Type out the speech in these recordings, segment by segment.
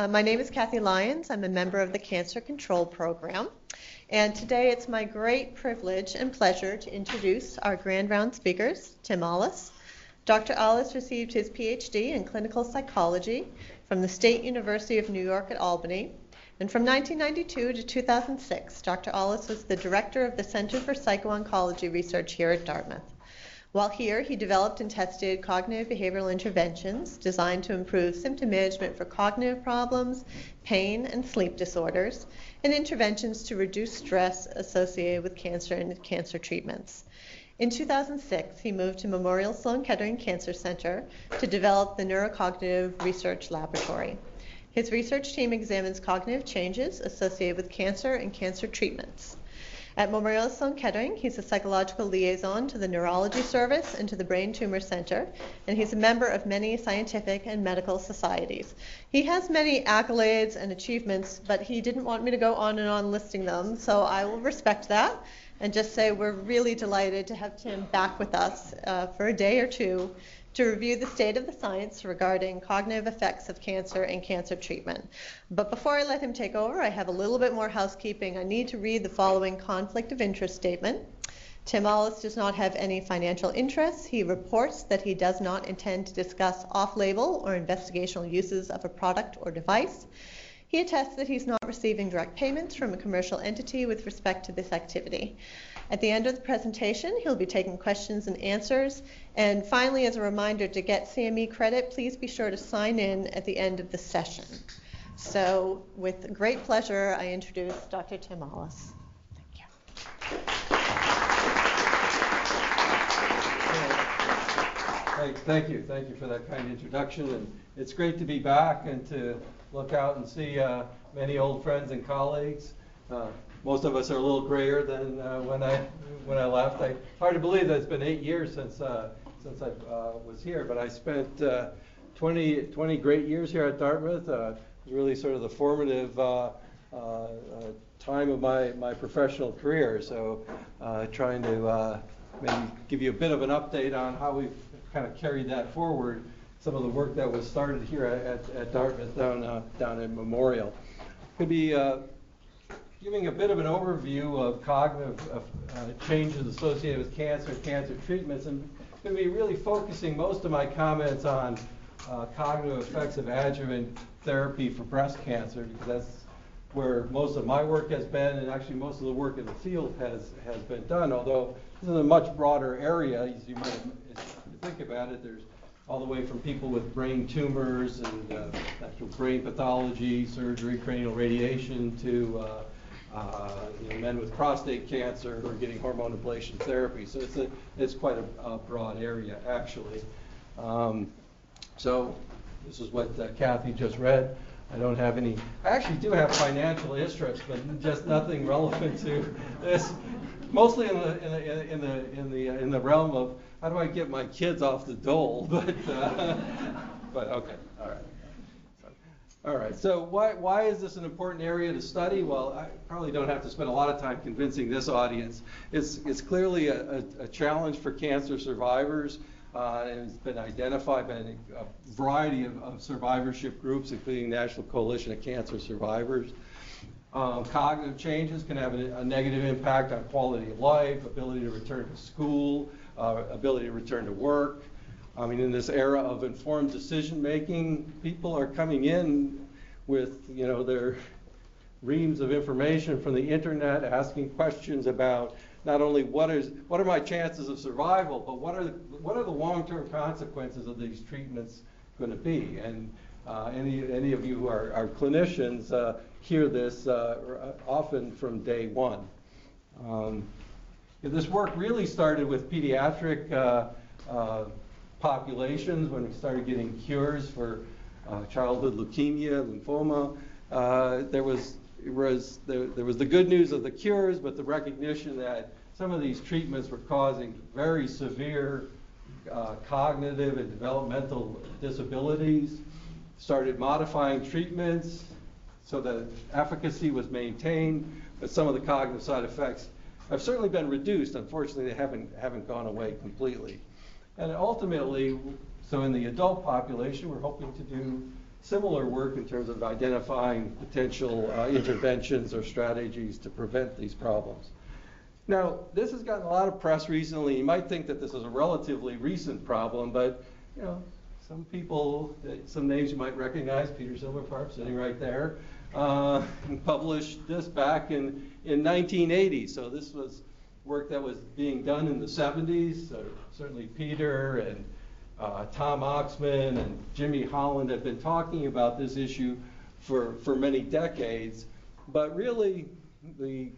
Uh, my name is Kathy Lyons. I'm a member of the Cancer Control Program. And today it's my great privilege and pleasure to introduce our grand round speakers, Tim Ahles. Dr. Ahles received his PhD in clinical psychology from the State University of New York at Albany. And from 1992 to 2006, Dr. Ahles was the director of the Center for Psycho-Oncology Research here at Dartmouth. While here, he developed and tested cognitive behavioral interventions designed to improve symptom management for cognitive problems, pain, and sleep disorders, and interventions to reduce stress associated with cancer and cancer treatments. In 2006, he moved to Memorial Sloan Kettering Cancer Center to develop the Neurocognitive Research Laboratory. His research team examines cognitive changes associated with cancer and cancer treatments. At Memorial Sloan Kettering, he's a psychological liaison to the Neurology Service and to the Brain Tumor Center, and he's a member of many scientific and medical societies. He has many accolades and achievements, but he didn't want me to go on and on listing them, so I will respect that and just say we're really delighted to have Tim back with us uh, for a day or two to review the state of the science regarding cognitive effects of cancer and cancer treatment. But before I let him take over, I have a little bit more housekeeping. I need to read the following conflict of interest statement. Tim Ahles does not have any financial interests. He reports that he does not intend to discuss off label or investigational uses of a product or device. He attests that he's not receiving direct payments from a commercial entity with respect to this activity. At the end of the presentation, he'll be taking questions and answers. And finally, as a reminder, to get CME credit, please be sure to sign in at the end of the session. So with great pleasure, I introduce Dr. Tim you. Thank you. Thank you for that kind introduction. And it's great to be back and to look out and see uh, many old friends and colleagues. Uh, most of us are a little grayer than uh, when I when I left. I, hard to believe that it's been eight years since uh, since I uh, was here, but I spent uh, 20, 20 great years here at Dartmouth. Uh, it was really sort of the formative uh, uh, uh, time of my, my professional career. So uh, trying to uh, maybe give you a bit of an update on how we've kind of carried that forward. Some of the work that was started here at, at Dartmouth down uh, down in Memorial. Could be uh, giving a bit of an overview of cognitive uh, changes associated with cancer and cancer treatments, and going to be really focusing most of my comments on uh, cognitive effects of adjuvant therapy for breast cancer, because that's where most of my work has been, and actually most of the work in the field has has been done. Although this is a much broader area, as you might think about it. There's all the way from people with brain tumors and uh, actual brain pathology, surgery, cranial radiation, to uh, uh, you know, men with prostate cancer who are getting hormone ablation therapy. So it's, a, it's quite a, a broad area, actually. Um, so this is what uh, Kathy just read. I don't have any. I actually do have financial interests, but just nothing relevant to this. Mostly in the in the in the in the, in the realm of how do I get my kids off the dole? But uh, but okay, all right. All right. So why why is this an important area to study? Well, I probably don't have to spend a lot of time convincing this audience. It's it's clearly a, a, a challenge for cancer survivors. Uh, and it's been identified by a variety of, of, survivorship groups, including National Coalition of Cancer Survivors. Um, cognitive changes can have a, a, negative impact on quality of life, ability to return to school, uh, ability to return to work, I mean, in this era of informed decision making, people are coming in with, you know, their reams of information from the internet, asking questions about not only what is what are my chances of survival, but what are the, what are the long-term consequences of these treatments going to be? And uh, any any of you who are, are clinicians uh, hear this uh, often from day one. Um, this work really started with pediatric uh, uh, populations when we started getting cures for uh, childhood leukemia, lymphoma. Uh, there was was there, was the good news of the cures, but the recognition that some of these treatments were causing very severe uh, cognitive and developmental disabilities. Started modifying treatments so that efficacy was maintained, but some of the cognitive side effects have certainly been reduced. Unfortunately, they haven't haven't gone away completely. And ultimately, so in the adult population, we're hoping to do similar work in terms of identifying potential uh, interventions or strategies to prevent these problems. Now, this has gotten a lot of press recently. You might think that this is a relatively recent problem, but you know, some people, some names you might recognize, Peter Silberfarb sitting right there, uh, published this back in, in 1980. So this was work that was being done in the 70s. So certainly Peter and uh, Tom Oxman and Jimmie Holland have been talking about this issue for, for many decades. But really, the,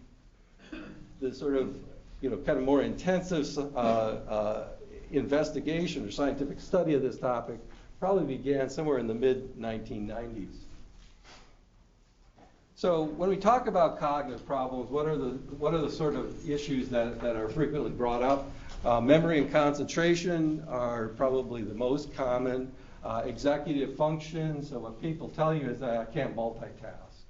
the sort of, you know, kind of more intensive uh, uh, investigation or scientific study of this topic probably began somewhere in the mid 1990s. So when we talk about cognitive problems, what are the what are the sort of issues that, that are frequently brought up? Uh, memory and concentration are probably the most common. Uh, executive function. So what people tell you is that I can't multitask,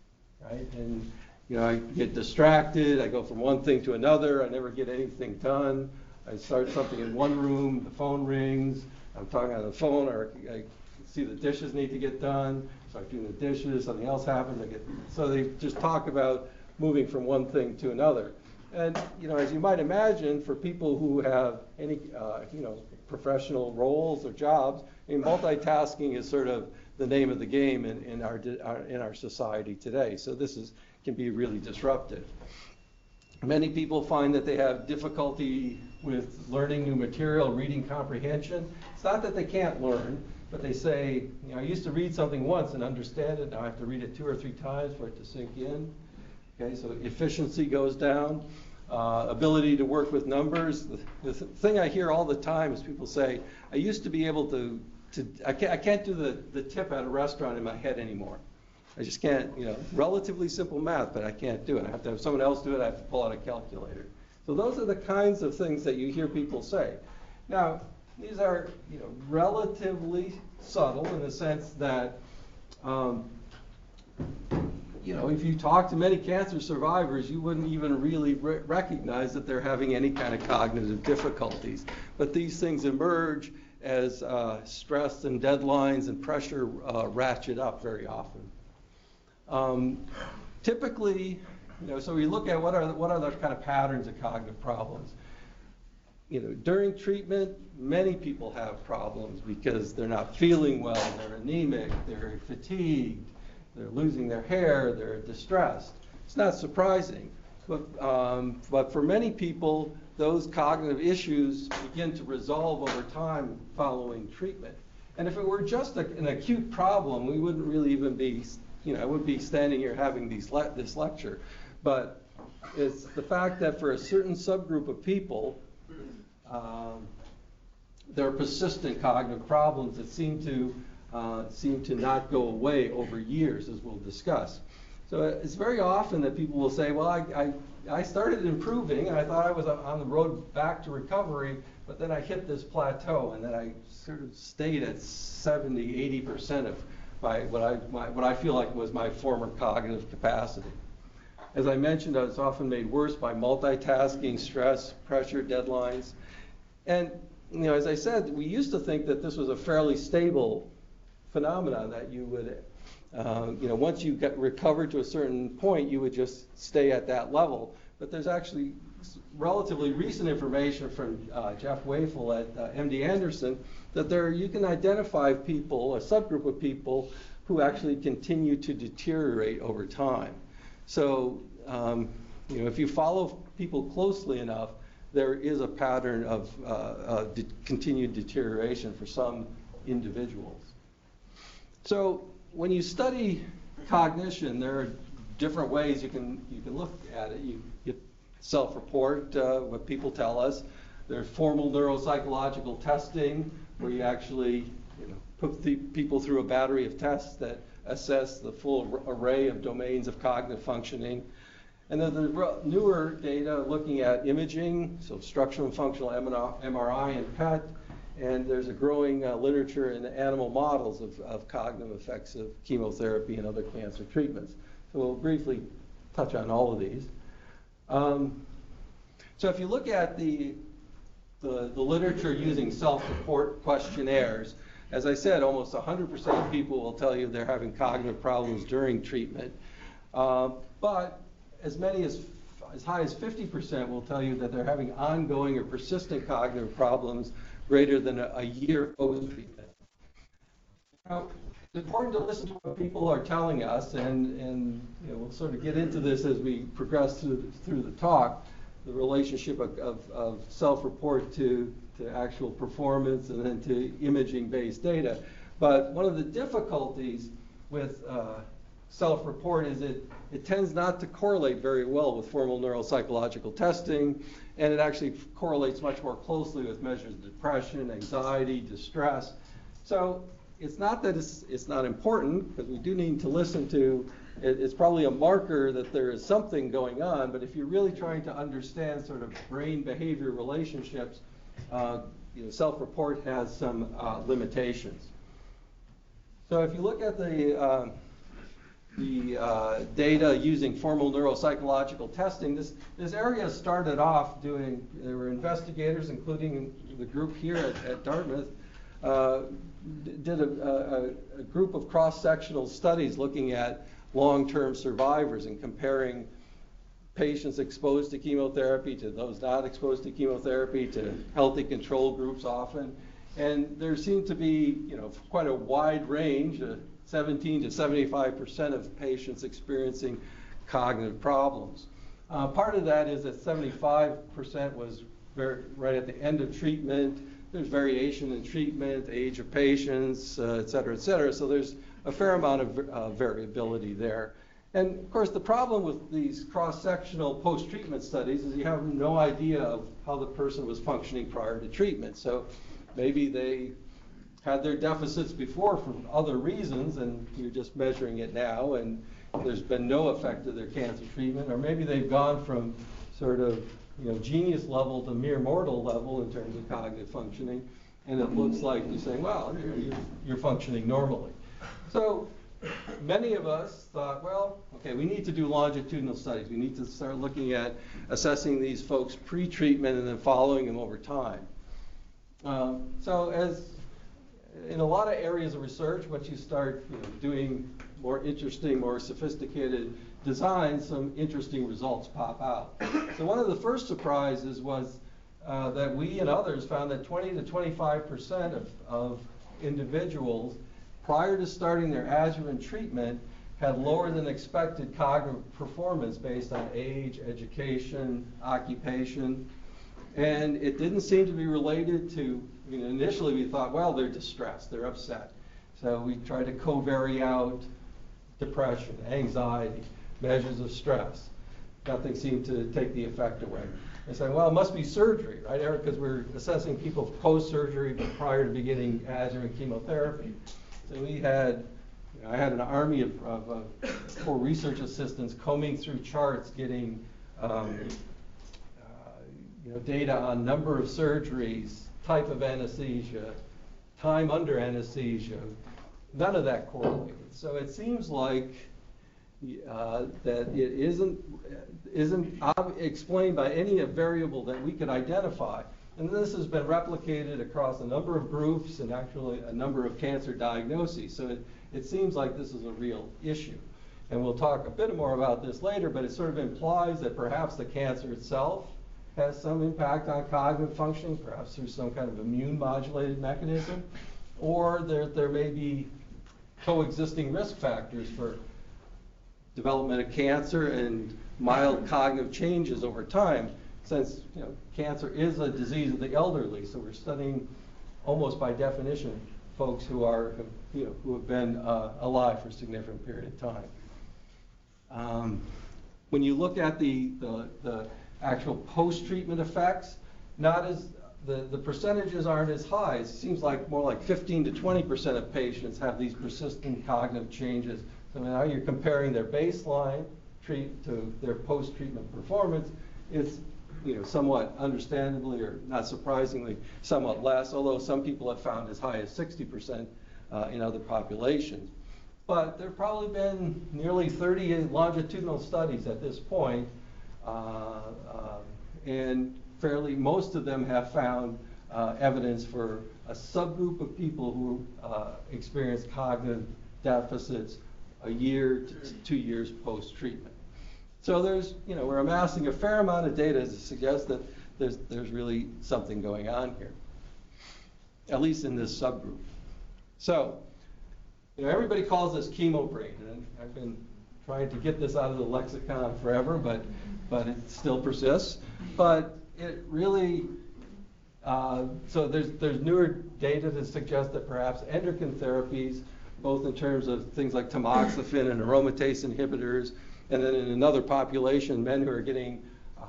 right? And you know I get distracted. I go from one thing to another. I never get anything done. I start something in one room, the phone rings, I'm talking on the phone, or I see the dishes need to get done, start doing the dishes, something else happens, I get, so they just talk about moving from one thing to another. And, you know, as you might imagine, for people who have any, uh, you know, professional roles or jobs, I mean, multitasking is sort of the name of the game in, in, our, in our society today. So this is, can be really disruptive. Many people find that they have difficulty with learning new material, reading comprehension. It's not that they can't learn, but they say, you know, I used to read something once and understand it. Now I have to read it two or three times for it to sink in. Okay, so efficiency goes down. Uh, ability to work with numbers. The, the thing I hear all the time is people say, I used to be able to, to I, can't, I can't do the, the tip at a restaurant in my head anymore. I just can't, you know, relatively simple math, but I can't do it. I have to have someone else do it. I have to pull out a calculator. So those are the kinds of things that you hear people say. Now, these are, you know, relatively subtle in the sense that, um, you know, if you talk to many cancer survivors, you wouldn't even really re- recognize that they're having any kind of cognitive difficulties. But these things emerge as uh, stress and deadlines and pressure uh, ratchet up very often. Um, typically, you know, so we look at what are the, what are the kind of patterns of cognitive problems. You know, during treatment, many people have problems because they're not feeling well, they're anemic, they're fatigued, they're losing their hair, they're distressed. It's not surprising, but um, but for many people, those cognitive issues begin to resolve over time following treatment. And if it were just a, an acute problem, we wouldn't really even be you know, I wouldn't be standing here having these le- this lecture. But it's the fact that for a certain subgroup of people, um, there are persistent cognitive problems that seem to uh, seem to not go away over years, as we'll discuss. So it's very often that people will say, "Well, I, I, I started improving, and I thought I was on the road back to recovery, but then I hit this plateau, and then I sort of stayed at 70, 80 percent of my, what, I, my, what I feel like was my former cognitive capacity. As I mentioned, it's often made worse by multitasking, stress, pressure, deadlines. And you know, as I said, we used to think that this was a fairly stable phenomenon that you would, uh, you know, once you get recovered to a certain point, you would just stay at that level. But there's actually relatively recent information from uh, Jeff Wefel at uh, MD Anderson that there you can identify people, a subgroup of people, who actually continue to deteriorate over time. So, um, you know, if you follow people closely enough, there is a pattern of uh, uh, de- continued deterioration for some individuals. So, when you study cognition, there are different ways you can you can look at it. You, you self-report uh, what people tell us. There's formal neuropsychological testing where you actually you know, put the people through a battery of tests that assess the full array of domains of cognitive functioning. And then the newer data looking at imaging, so structural and functional MRI and PET, and there's a growing uh, literature in animal models of, of, cognitive effects of chemotherapy and other cancer treatments. So we'll briefly touch on all of these. Um, so if you look at the the, the literature using self-report questionnaires, as I said, almost 100% of people will tell you they're having cognitive problems during treatment. Uh, but as many as as high as 50% will tell you that they're having ongoing or persistent cognitive problems greater than a, a year post-treatment. Now, it's important to listen to what people are telling us, and, and you know, we'll sort of get into this as we progress through, through the talk, the relationship of, of, of self-report to, to actual performance and then to imaging-based data. But one of the difficulties with uh, self-report is it, it tends not to correlate very well with formal neuropsychological testing, and it actually correlates much more closely with measures of depression, anxiety, distress. So it's not that it's, it's not important, because we do need to listen to, it, it's probably a marker that there is something going on, but if you're really trying to understand sort of brain behavior relationships, uh, you know, self-report has some uh, limitations. So if you look at the uh, the uh, data using formal neuropsychological testing. This, this area started off doing, there were investigators, including the group here at, at Dartmouth, uh, did a, a, a, group of cross-sectional studies looking at long-term survivors and comparing patients exposed to chemotherapy to those not exposed to chemotherapy to healthy control groups often. And there seemed to be, you know, quite a wide range, uh, 17 to 75 percent of patients experiencing cognitive problems. Uh, part of that is that 75 percent was very, right at the end of treatment. There's variation in treatment, age of patients, uh, et cetera, et cetera. So there's a fair amount of uh, variability there. And of course, the problem with these cross-sectional post-treatment studies is you have no idea of how the person was functioning prior to treatment. So maybe they had their deficits before for other reasons, and you're just measuring it now, and there's been no effect of their cancer treatment, or maybe they've gone from sort of you know genius level to mere mortal level in terms of cognitive functioning, and it looks like you're saying, well, you're, you're functioning normally. So many of us thought, well, okay, we need to do longitudinal studies. We need to start looking at assessing these folks pre-treatment and then following them over time. Um, so as in a lot of areas of research, once you start you know, doing more interesting, more sophisticated designs, some interesting results pop out. So one of the first surprises was uh, that we and others found that 20 to 25 percent of, of individuals prior to starting their adjuvant treatment had lower than expected cognitive performance based on age, education, occupation, and it didn't seem to be related to you know, initially we thought, well, they're distressed, they're upset. So we tried to co-vary out depression, anxiety, measures of stress. Nothing seemed to take the effect away. I said, well, it must be surgery, right, Eric? Because we're assessing people post-surgery but prior to beginning adjuvant chemotherapy. So we had, you know, I had an army of, of, of four research assistants combing through charts, getting um, uh, you know, data on number of surgeries, type of anesthesia, time under anesthesia, none of that correlated. So it seems like uh, that it isn't isn't explained by any variable that we could identify. And this has been replicated across a number of groups and actually a number of cancer diagnoses. So it, it seems like this is a real issue. And we'll talk a bit more about this later, but it sort of implies that perhaps the cancer itself has some impact on cognitive functioning, perhaps through some kind of immune modulated mechanism, or there, there may be coexisting risk factors for development of cancer and mild cognitive changes over time, since you know, cancer is a disease of the elderly, so we're studying almost by definition folks who are you know, who have been uh, alive for a significant period of time. Um, when you look at the, the, the actual post-treatment effects, not as the, the percentages aren't as high. It seems like more like 15 to 20 percent of patients have these persistent cognitive changes. So now you're comparing their baseline treat to their post-treatment performance. It's you know somewhat understandably or not surprisingly somewhat less, although some people have found as high as 60 percent uh, in other populations. But there have probably been nearly 30 longitudinal studies at this point and fairly most of them have found uh, evidence for a subgroup of people who uh, experience cognitive deficits a year to two years post-treatment. So there's, you know, we're amassing a fair amount of data to suggest that there's, there's really something going on here, at least in this subgroup. So, you know, everybody calls this chemo brain, and I've been trying to get this out of the lexicon forever, but, but it still persists. But it really, uh, so there's, there's newer data to suggest that perhaps endocrine therapies, both in terms of things like tamoxifen and aromatase inhibitors, and then in another population, men who are getting uh,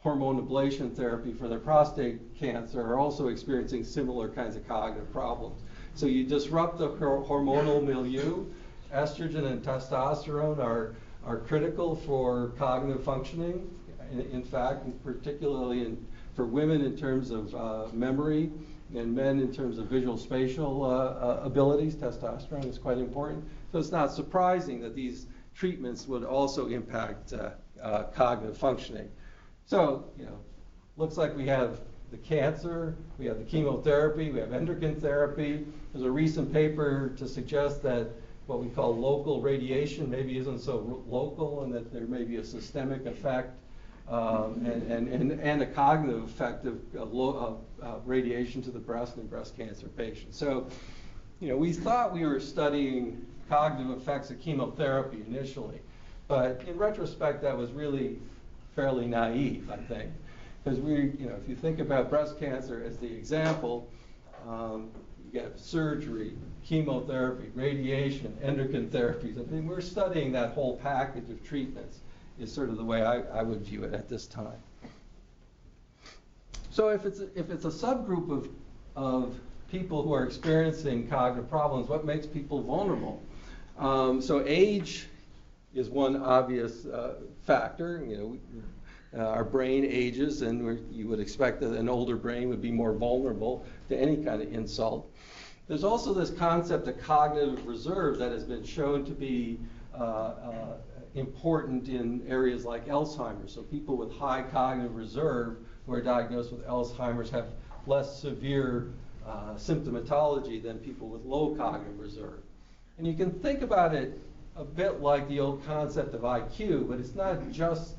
hormone ablation therapy for their prostate cancer are also experiencing similar kinds of cognitive problems. So you disrupt the hormonal milieu. Estrogen and testosterone are, are critical for cognitive functioning. In, in fact, particularly in, for women in terms of uh, memory and men in terms of visual spatial uh, uh, abilities, testosterone is quite important. So it's not surprising that these treatments would also impact uh, uh, cognitive functioning. So, you know, looks like we have the cancer, we have the chemotherapy, we have endocrine therapy. There's a recent paper to suggest that what we call local radiation maybe isn't so local and that there may be a systemic effect um, and, and, and, and, a cognitive effect of, of, uh, radiation to the breast and breast cancer patients. So, you know, we thought we were studying cognitive effects of chemotherapy initially, but in retrospect, that was really fairly naive, I think. Because we, you know, if you think about breast cancer as the example, um, get surgery, chemotherapy, radiation, endocrine therapies. I mean, we're studying that whole package of treatments is sort of the way I, I would view it at this time. So if it's if it's a subgroup of, of people who are experiencing cognitive problems, what makes people vulnerable? Um, so age is one obvious uh, factor. You know, uh, our brain ages, and you would expect that an older brain would be more vulnerable to any kind of insult. There's also this concept of cognitive reserve that has been shown to be uh, uh, important in areas like Alzheimer's. So people with high cognitive reserve who are diagnosed with Alzheimer's have less severe uh, symptomatology than people with low cognitive reserve. And you can think about it a bit like the old concept of IQ, but it's not just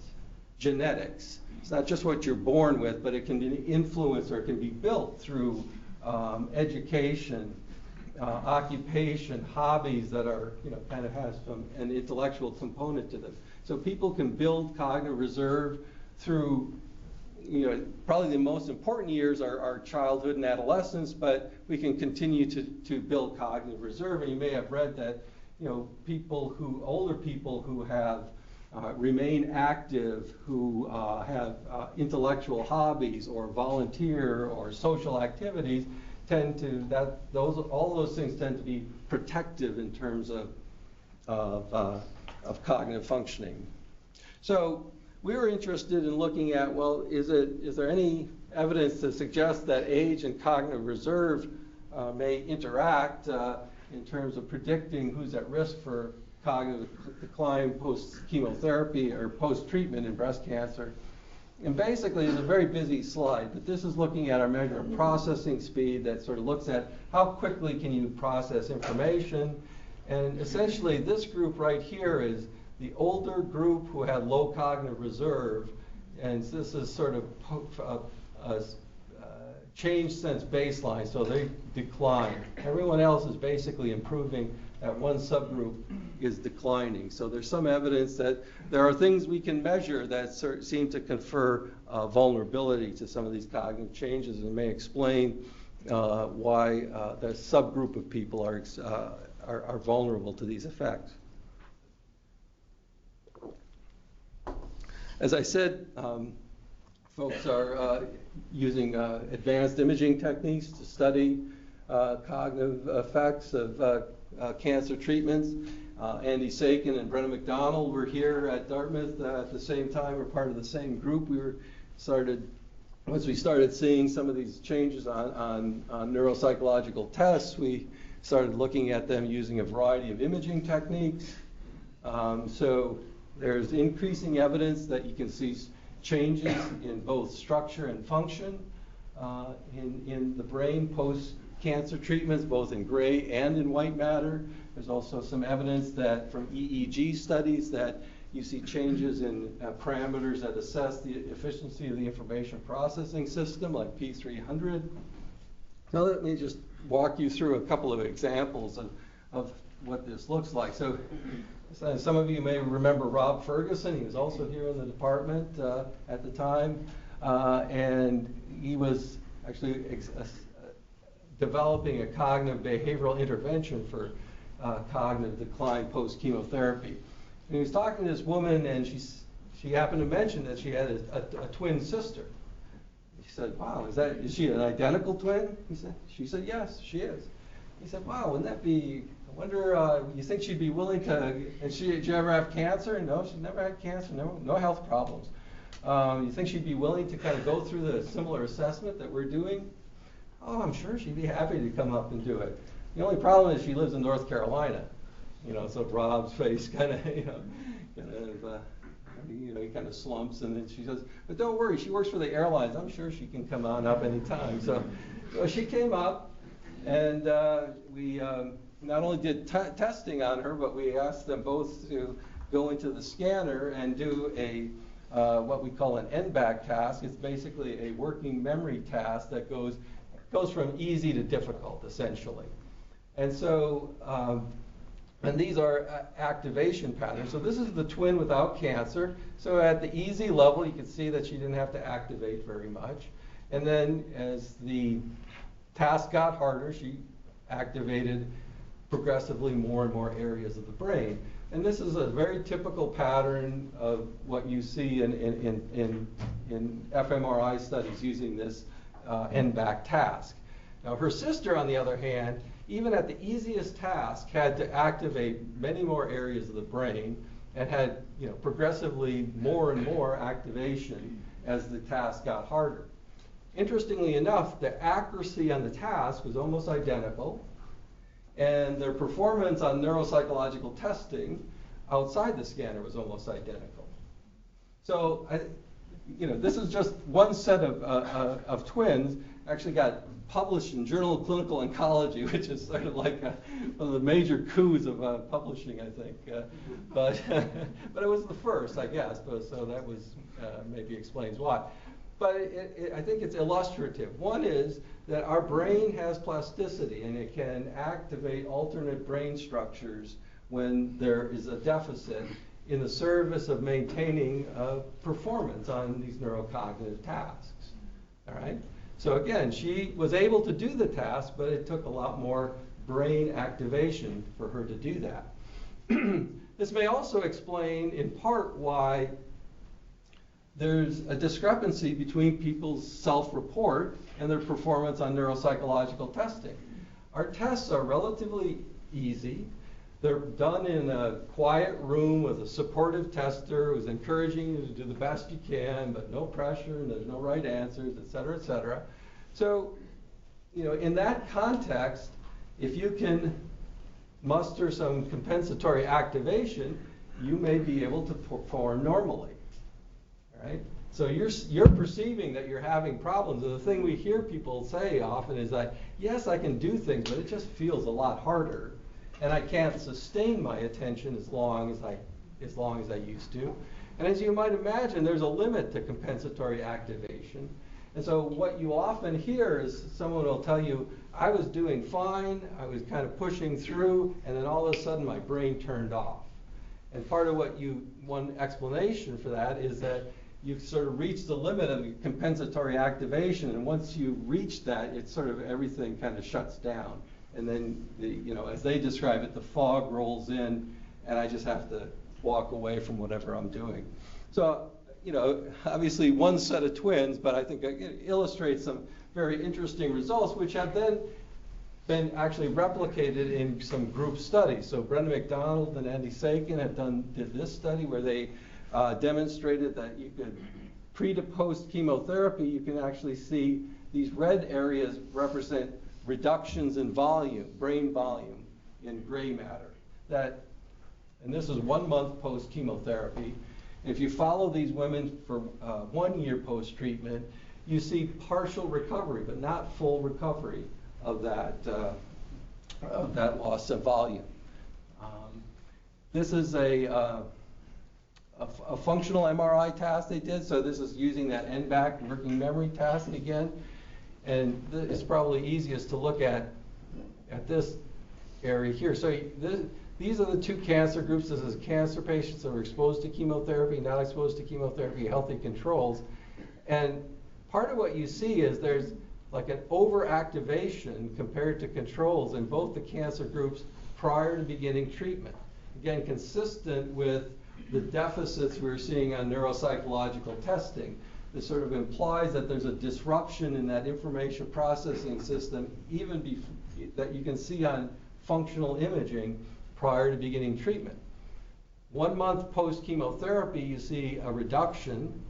genetics. It's not just what you're born with, but it can be influenced or it can be built through um, education, uh, occupation, hobbies that are, you know, kind of has some, an intellectual component to them. So people can build cognitive reserve through, you know, probably the most important years are, are childhood and adolescence, but we can continue to, to build cognitive reserve. And you may have read that, you know, people who, older people who have uh, remain active, who uh, have uh, intellectual hobbies or volunteer or social activities, tend to that those all those things tend to be protective in terms of of, uh, of cognitive functioning. So we were interested in looking at well, is it is there any evidence to suggest that age and cognitive reserve uh, may interact in terms of predicting who's at risk for cognitive decline post chemotherapy or post treatment in breast cancer? And basically, it's a very busy slide, but this is looking at our measure of processing speed that sort of looks at how quickly can you process information. And essentially, this group right here is the older group who had low cognitive reserve, and this is sort of a, a, uh, uh, a change since baseline, so they decline. Everyone else is basically improving that one subgroup is declining. So there's some evidence that there are things we can measure that seem to confer uh, vulnerability to some of these cognitive changes and may explain uh, why uh, the subgroup of people are, uh, are, are, vulnerable to these effects. As I said, um, folks are uh, using uh, advanced imaging techniques to study cognitive effects of uh, cancer treatments. Uh, Andy Saykin and Brenna McDonald were here at Dartmouth uh, at the same time. We're part of the same group. We were started once we started seeing some of these changes on, on, on neuropsychological tests. We started looking at them using a variety of imaging techniques. Um, so there's increasing evidence that you can see changes in both structure and function uh, in, in the brain post-cancer treatments, both in gray and in white matter. There's also some evidence that from EEG studies that you see changes in uh, parameters that assess the efficiency of the information processing system, like P300. Now let me just walk you through a couple of examples of, of what this looks like. So, so some of you may remember Rob Ferguson. He was also here in the department uh, at the time, uh, and he was actually ex- uh, developing a cognitive behavioral intervention for uh, cognitive decline post chemotherapy. And he was talking to this woman, and she she happened to mention that she had a, a, a twin sister. He said, "Wow, is that is she an identical twin?" He said. She said, "Yes, she is." He said, "Wow, wouldn't that be? Wonder. Uh, you think she'd be willing to? And she did you ever have cancer? No, she never had cancer. No, no health problems. Um, you think she'd be willing to kind of go through the similar assessment that we're doing? Oh, I'm sure she'd be happy to come up and do it. The only problem is she lives in North Carolina. You know, so Rob's face kind of, you know, kind of, uh, you know, he kind of slumps, and then she says, "But don't worry, she works for the airlines. I'm sure she can come on up anytime." So, so she came up, and uh, we um, not only did testing on her, but we asked them both to go into the scanner and do a uh, what we call an N-back task. It's basically a working memory task that goes goes from easy to difficult, essentially. And so, um, and these are uh, activation patterns. So this is the twin without cancer. So at the easy level, you can see that she didn't have to activate very much. And then as the task got harder, she activated progressively more and more areas of the brain. And this is a very typical pattern of what you see in, in, in, in, in fMRI studies using this uh, N-back task. Now, her sister, on the other hand, even at the easiest task, had to activate many more areas of the brain and had you know, progressively more and more activation as the task got harder. Interestingly enough, the accuracy on the task was almost identical, and their performance on neuropsychological testing outside the scanner was almost identical. So, I, you know, this is just one set of, uh, uh, of twins. Actually, got published in Journal of Clinical Oncology, which is sort of like a, one of the major coups of uh, publishing, I think. Uh, but but it was the first, I guess. But so that was uh, maybe explains why. But it, it, I think it's illustrative. One is that our brain has plasticity and it can activate alternate brain structures when there is a deficit in the service of maintaining uh, performance on these neurocognitive tasks. All right? So again, she was able to do the task, but it took a lot more brain activation for her to do that. this may also explain in part why there's a discrepancy between people's self-report and their performance on neuropsychological testing. Our tests are relatively easy. They're done in a quiet room with a supportive tester who's encouraging you to do the best you can, but no pressure and there's no right answers, et cetera, et cetera. So, you know, in that context, if you can muster some compensatory activation, you may be able to perform normally right? So you're you're perceiving that you're having problems, and the thing we hear people say often is that yes, I can do things, but it just feels a lot harder, and I can't sustain my attention as long as I as long as I used to. And as you might imagine, there's a limit to compensatory activation. And so what you often hear is someone will tell you, I was doing fine, I was kind of pushing through, and then all of a sudden my brain turned off. And part of what you, one explanation for that is that you've sort of reached the limit of compensatory activation, and once you reach that, it's sort of everything kind of shuts down. And then, the, you know, as they describe it, the fog rolls in, and I just have to walk away from whatever I'm doing. So, you know, obviously one set of twins, but I think it illustrates some very interesting results, which have then been actually replicated in some group studies. So Brenna McDonald and Andy Saykin have done did this study where they uh, demonstrated that you could, pre to post chemotherapy, you can actually see these red areas represent reductions in volume, brain volume, in gray matter. That, and this is one month post chemotherapy. If you follow these women for uh, one year post treatment, you see partial recovery, but not full recovery of that, uh, of that loss of volume. Um, this is a, uh, a, a, functional MRI task they did, so this is using that N-back working memory task again. And it's probably easiest to look at at this area here. So this, these are the two cancer groups. This is cancer patients that were exposed to chemotherapy, not exposed to chemotherapy, healthy controls. And part of what you see is there's like an overactivation compared to controls in both the cancer groups prior to beginning treatment. Again, consistent with the deficits we are seeing on neuropsychological testing. This sort of implies that there's a disruption in that information processing system, even that you can see on functional imaging prior to beginning treatment. One month post chemotherapy, you see a reduction,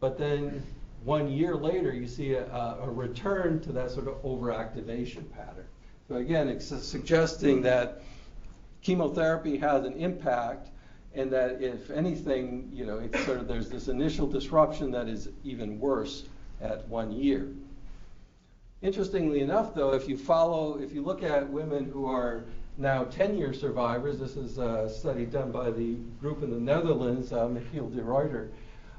but then one year later, you see a, a return to that sort of overactivation pattern. So again, it's suggesting that chemotherapy has an impact and that if anything, you know, it's sort of there's this initial disruption that is even worse at one year. Interestingly enough, though, if you follow, if you look at women who are now 10-year survivors, this is a study done by the group in the Netherlands, uh, Michiel de Ruiter,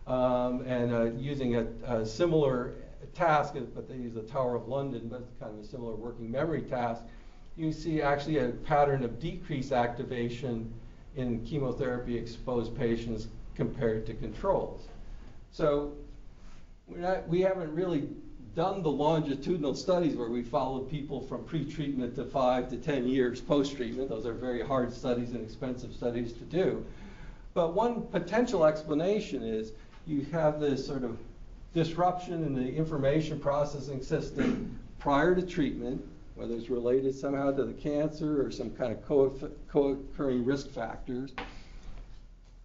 um, and uh, using a, a, similar task, but they use the Tower of London, but it's kind of a similar working memory task. You see actually a pattern of decreased activation in chemotherapy exposed patients compared to controls. So not, we haven't really done the longitudinal studies where we followed people from pre-treatment to five to 10 years post-treatment. Those are very hard studies and expensive studies to do. But one potential explanation is you have this sort of disruption in the information processing system prior to treatment, whether it's related somehow to the cancer or some kind of co-occurring risk factors.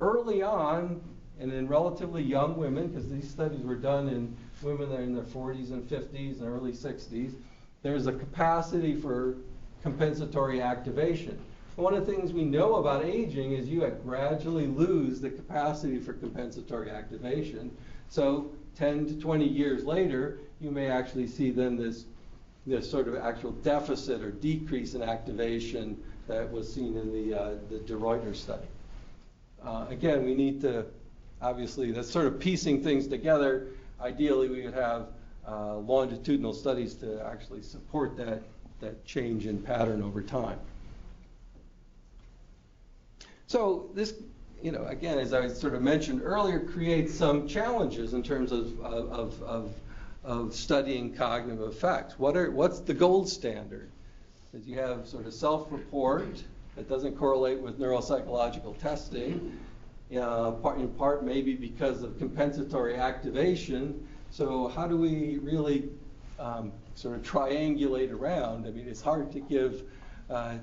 Early on, and in relatively young women, because these studies were done in women that are in their 40s and 50s and early 60s, there's a capacity for compensatory activation. One of the things we know about aging is you gradually lose the capacity for compensatory activation. So 10 to 20 years later, you may actually see then this, this sort of actual deficit or decrease in activation that was seen in the, uh, the De Ruiter study. Uh, again, we need to, obviously, that's sort of piecing things together. Ideally, we would have uh, longitudinal studies to actually support that, that change in pattern over time. So this, you know, again, as I sort of mentioned earlier, creates some challenges in terms of, of, of, of studying cognitive effects. What are, what's the gold standard? Is you have sort of self-report that doesn't correlate with neuropsychological testing, uh, in part maybe because of compensatory activation. So how do we really um, sort of triangulate around? I mean, it's hard to give uh,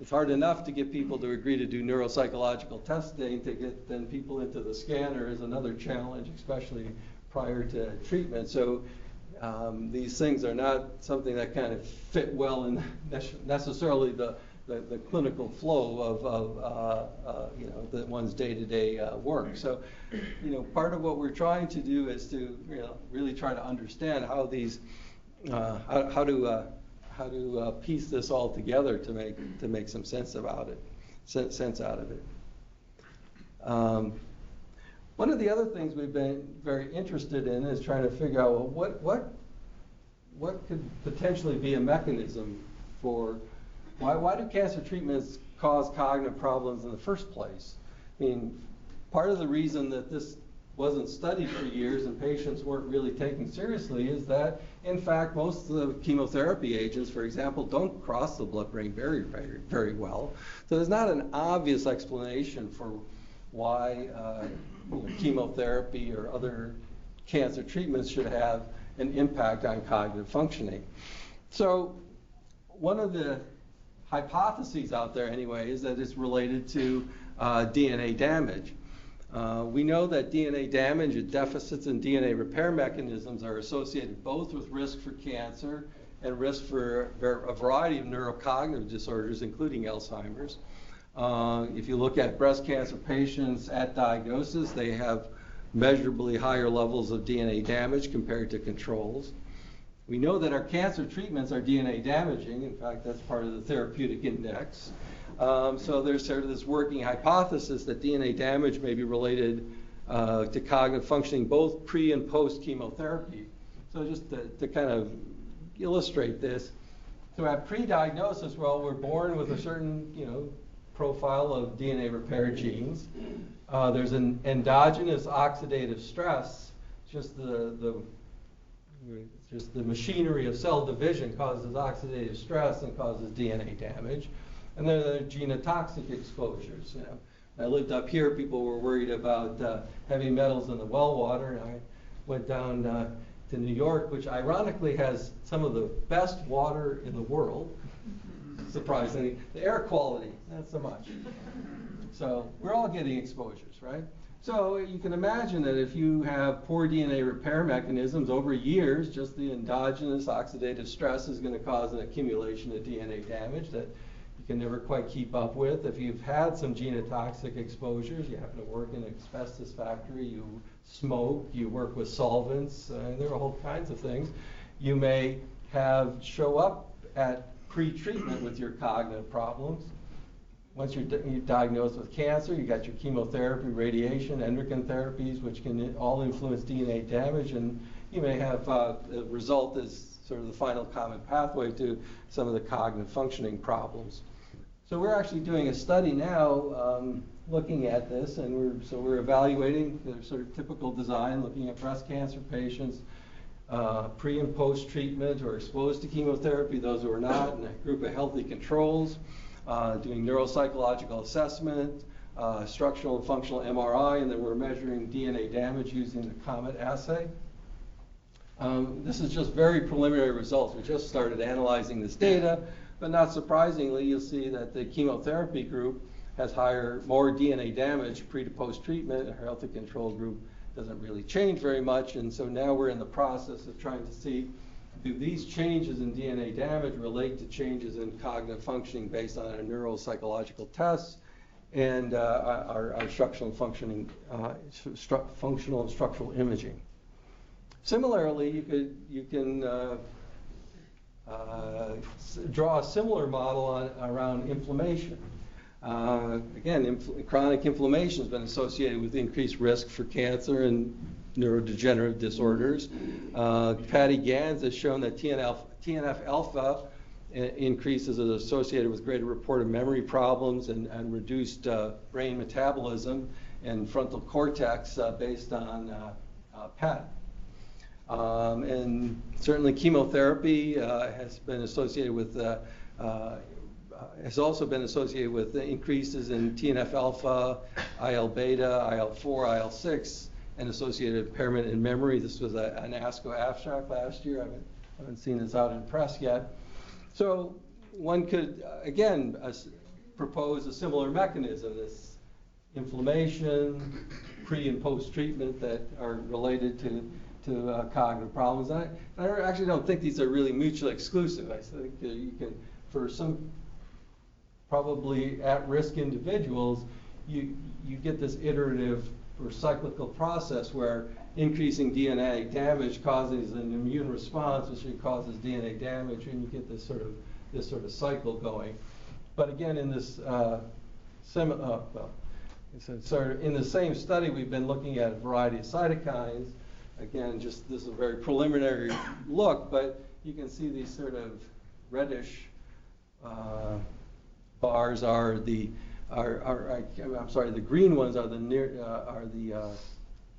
it's hard enough to get people to agree to do neuropsychological testing. To get then people into the scanner is another challenge, especially prior to treatment. So um, these things are not something that kind of fit well in necessarily the, the, the clinical flow of, of uh, uh, you know the one's day-to-day uh, work. So you know part of what we're trying to do is to you know really try to understand how these uh, how, how to uh, how to uh, piece this all together to make to make some sense about it, sense, out of it. Um, one of the other things we've been very interested in is trying to figure out well, what what what could potentially be a mechanism for why why do cancer treatments cause cognitive problems in the first place? I mean, part of the reason that this wasn't studied for years and patients weren't really taken seriously is that, in fact, most of the chemotherapy agents, for example, don't cross the blood-brain barrier very, very well. So there's not an obvious explanation for why uh, you know, chemotherapy or other cancer treatments should have an impact on cognitive functioning. So one of the hypotheses out there, anyway, is that it's related to uh, DNA damage. Uh, we know that DNA damage and deficits in DNA repair mechanisms are associated both with risk for cancer and risk for a variety of neurocognitive disorders, including Alzheimer's. Uh, if you look at breast cancer patients at diagnosis, they have measurably higher levels of DNA damage compared to controls. We know that our cancer treatments are DNA damaging. In fact, that's part of the therapeutic index. Um, so there's sort of this working hypothesis that DNA damage may be related uh, to cognitive functioning both pre and post chemotherapy. So just to, to kind of illustrate this, so at pre-diagnosis, well, we're born with a certain, you know, profile of DNA repair genes. Uh, there's an endogenous oxidative stress, just the, the just the machinery of cell division causes oxidative stress and causes DNA damage. And then there are genotoxic exposures. You know. I lived up here, people were worried about uh, heavy metals in the well water, and I went down uh, to New York, which ironically has some of the best water in the world. Surprisingly, the air quality, not so much. So we're all getting exposures, right? So you can imagine that if you have poor DNA repair mechanisms over years, just the endogenous oxidative stress is going to cause an accumulation of DNA damage that you can never quite keep up with. If you've had some genotoxic exposures, you happen to work in an asbestos factory, you smoke, you work with solvents, uh, there are all kinds of things. You may have show up at pre-treatment with your cognitive problems. Once you're, di- you're diagnosed with cancer, you got your chemotherapy, radiation, endocrine therapies, which can all influence DNA damage, and you may have uh, the result is sort of the final common pathway to some of the cognitive functioning problems. So we're actually doing a study now um, looking at this, and we're so we're evaluating the sort of typical design, looking at breast cancer patients, uh, pre and post treatment or exposed to chemotherapy, those who are not, and a group of healthy controls, uh, doing neuropsychological assessment, uh, structural and functional MRI, and then we're measuring DNA damage using the COMET assay. Um, this is just very preliminary results. We just started analyzing this data, but not surprisingly, you'll see that the chemotherapy group has higher, more DNA damage pre to post treatment. and Our healthy control group doesn't really change very much, and so now we're in the process of trying to see do these changes in DNA damage relate to changes in cognitive functioning based on our neuropsychological tests and uh, our, our, structural functioning, uh, stru- functional and structural imaging. Similarly, you could you can uh, uh, draw a similar model on, around inflammation. Uh, again, inf- chronic inflammation has been associated with increased risk for cancer and neurodegenerative disorders. Uh, Patty Ganz has shown that TNF, TNF alpha uh, increases is associated with greater reported memory problems and, and reduced uh, brain metabolism and frontal cortex uh, based on uh, PET. Um, and certainly chemotherapy uh, has been associated with, uh, uh, has also been associated with increases in TNF alpha, IL beta, IL 4, IL 6, and associated impairment in memory. This was a, an ASCO abstract last year. I haven't, haven't seen this out in press yet. So one could, again, uh, propose a similar mechanism, this inflammation, pre and post treatment that are related to to uh, cognitive problems. I, I actually don't think these are really mutually exclusive. I think uh, you can, for some probably at-risk individuals, you you get this iterative or cyclical process where increasing DNA damage causes an immune response, which causes DNA damage, and you get this sort of this sort of cycle going. But again, in this uh, sem- uh, well, sort of in the same study, we've been looking at a variety of cytokines again, just this is a very preliminary look, but you can see these sort of reddish uh, bars are the are, are I, am sorry, the green ones are the near uh, are the uh,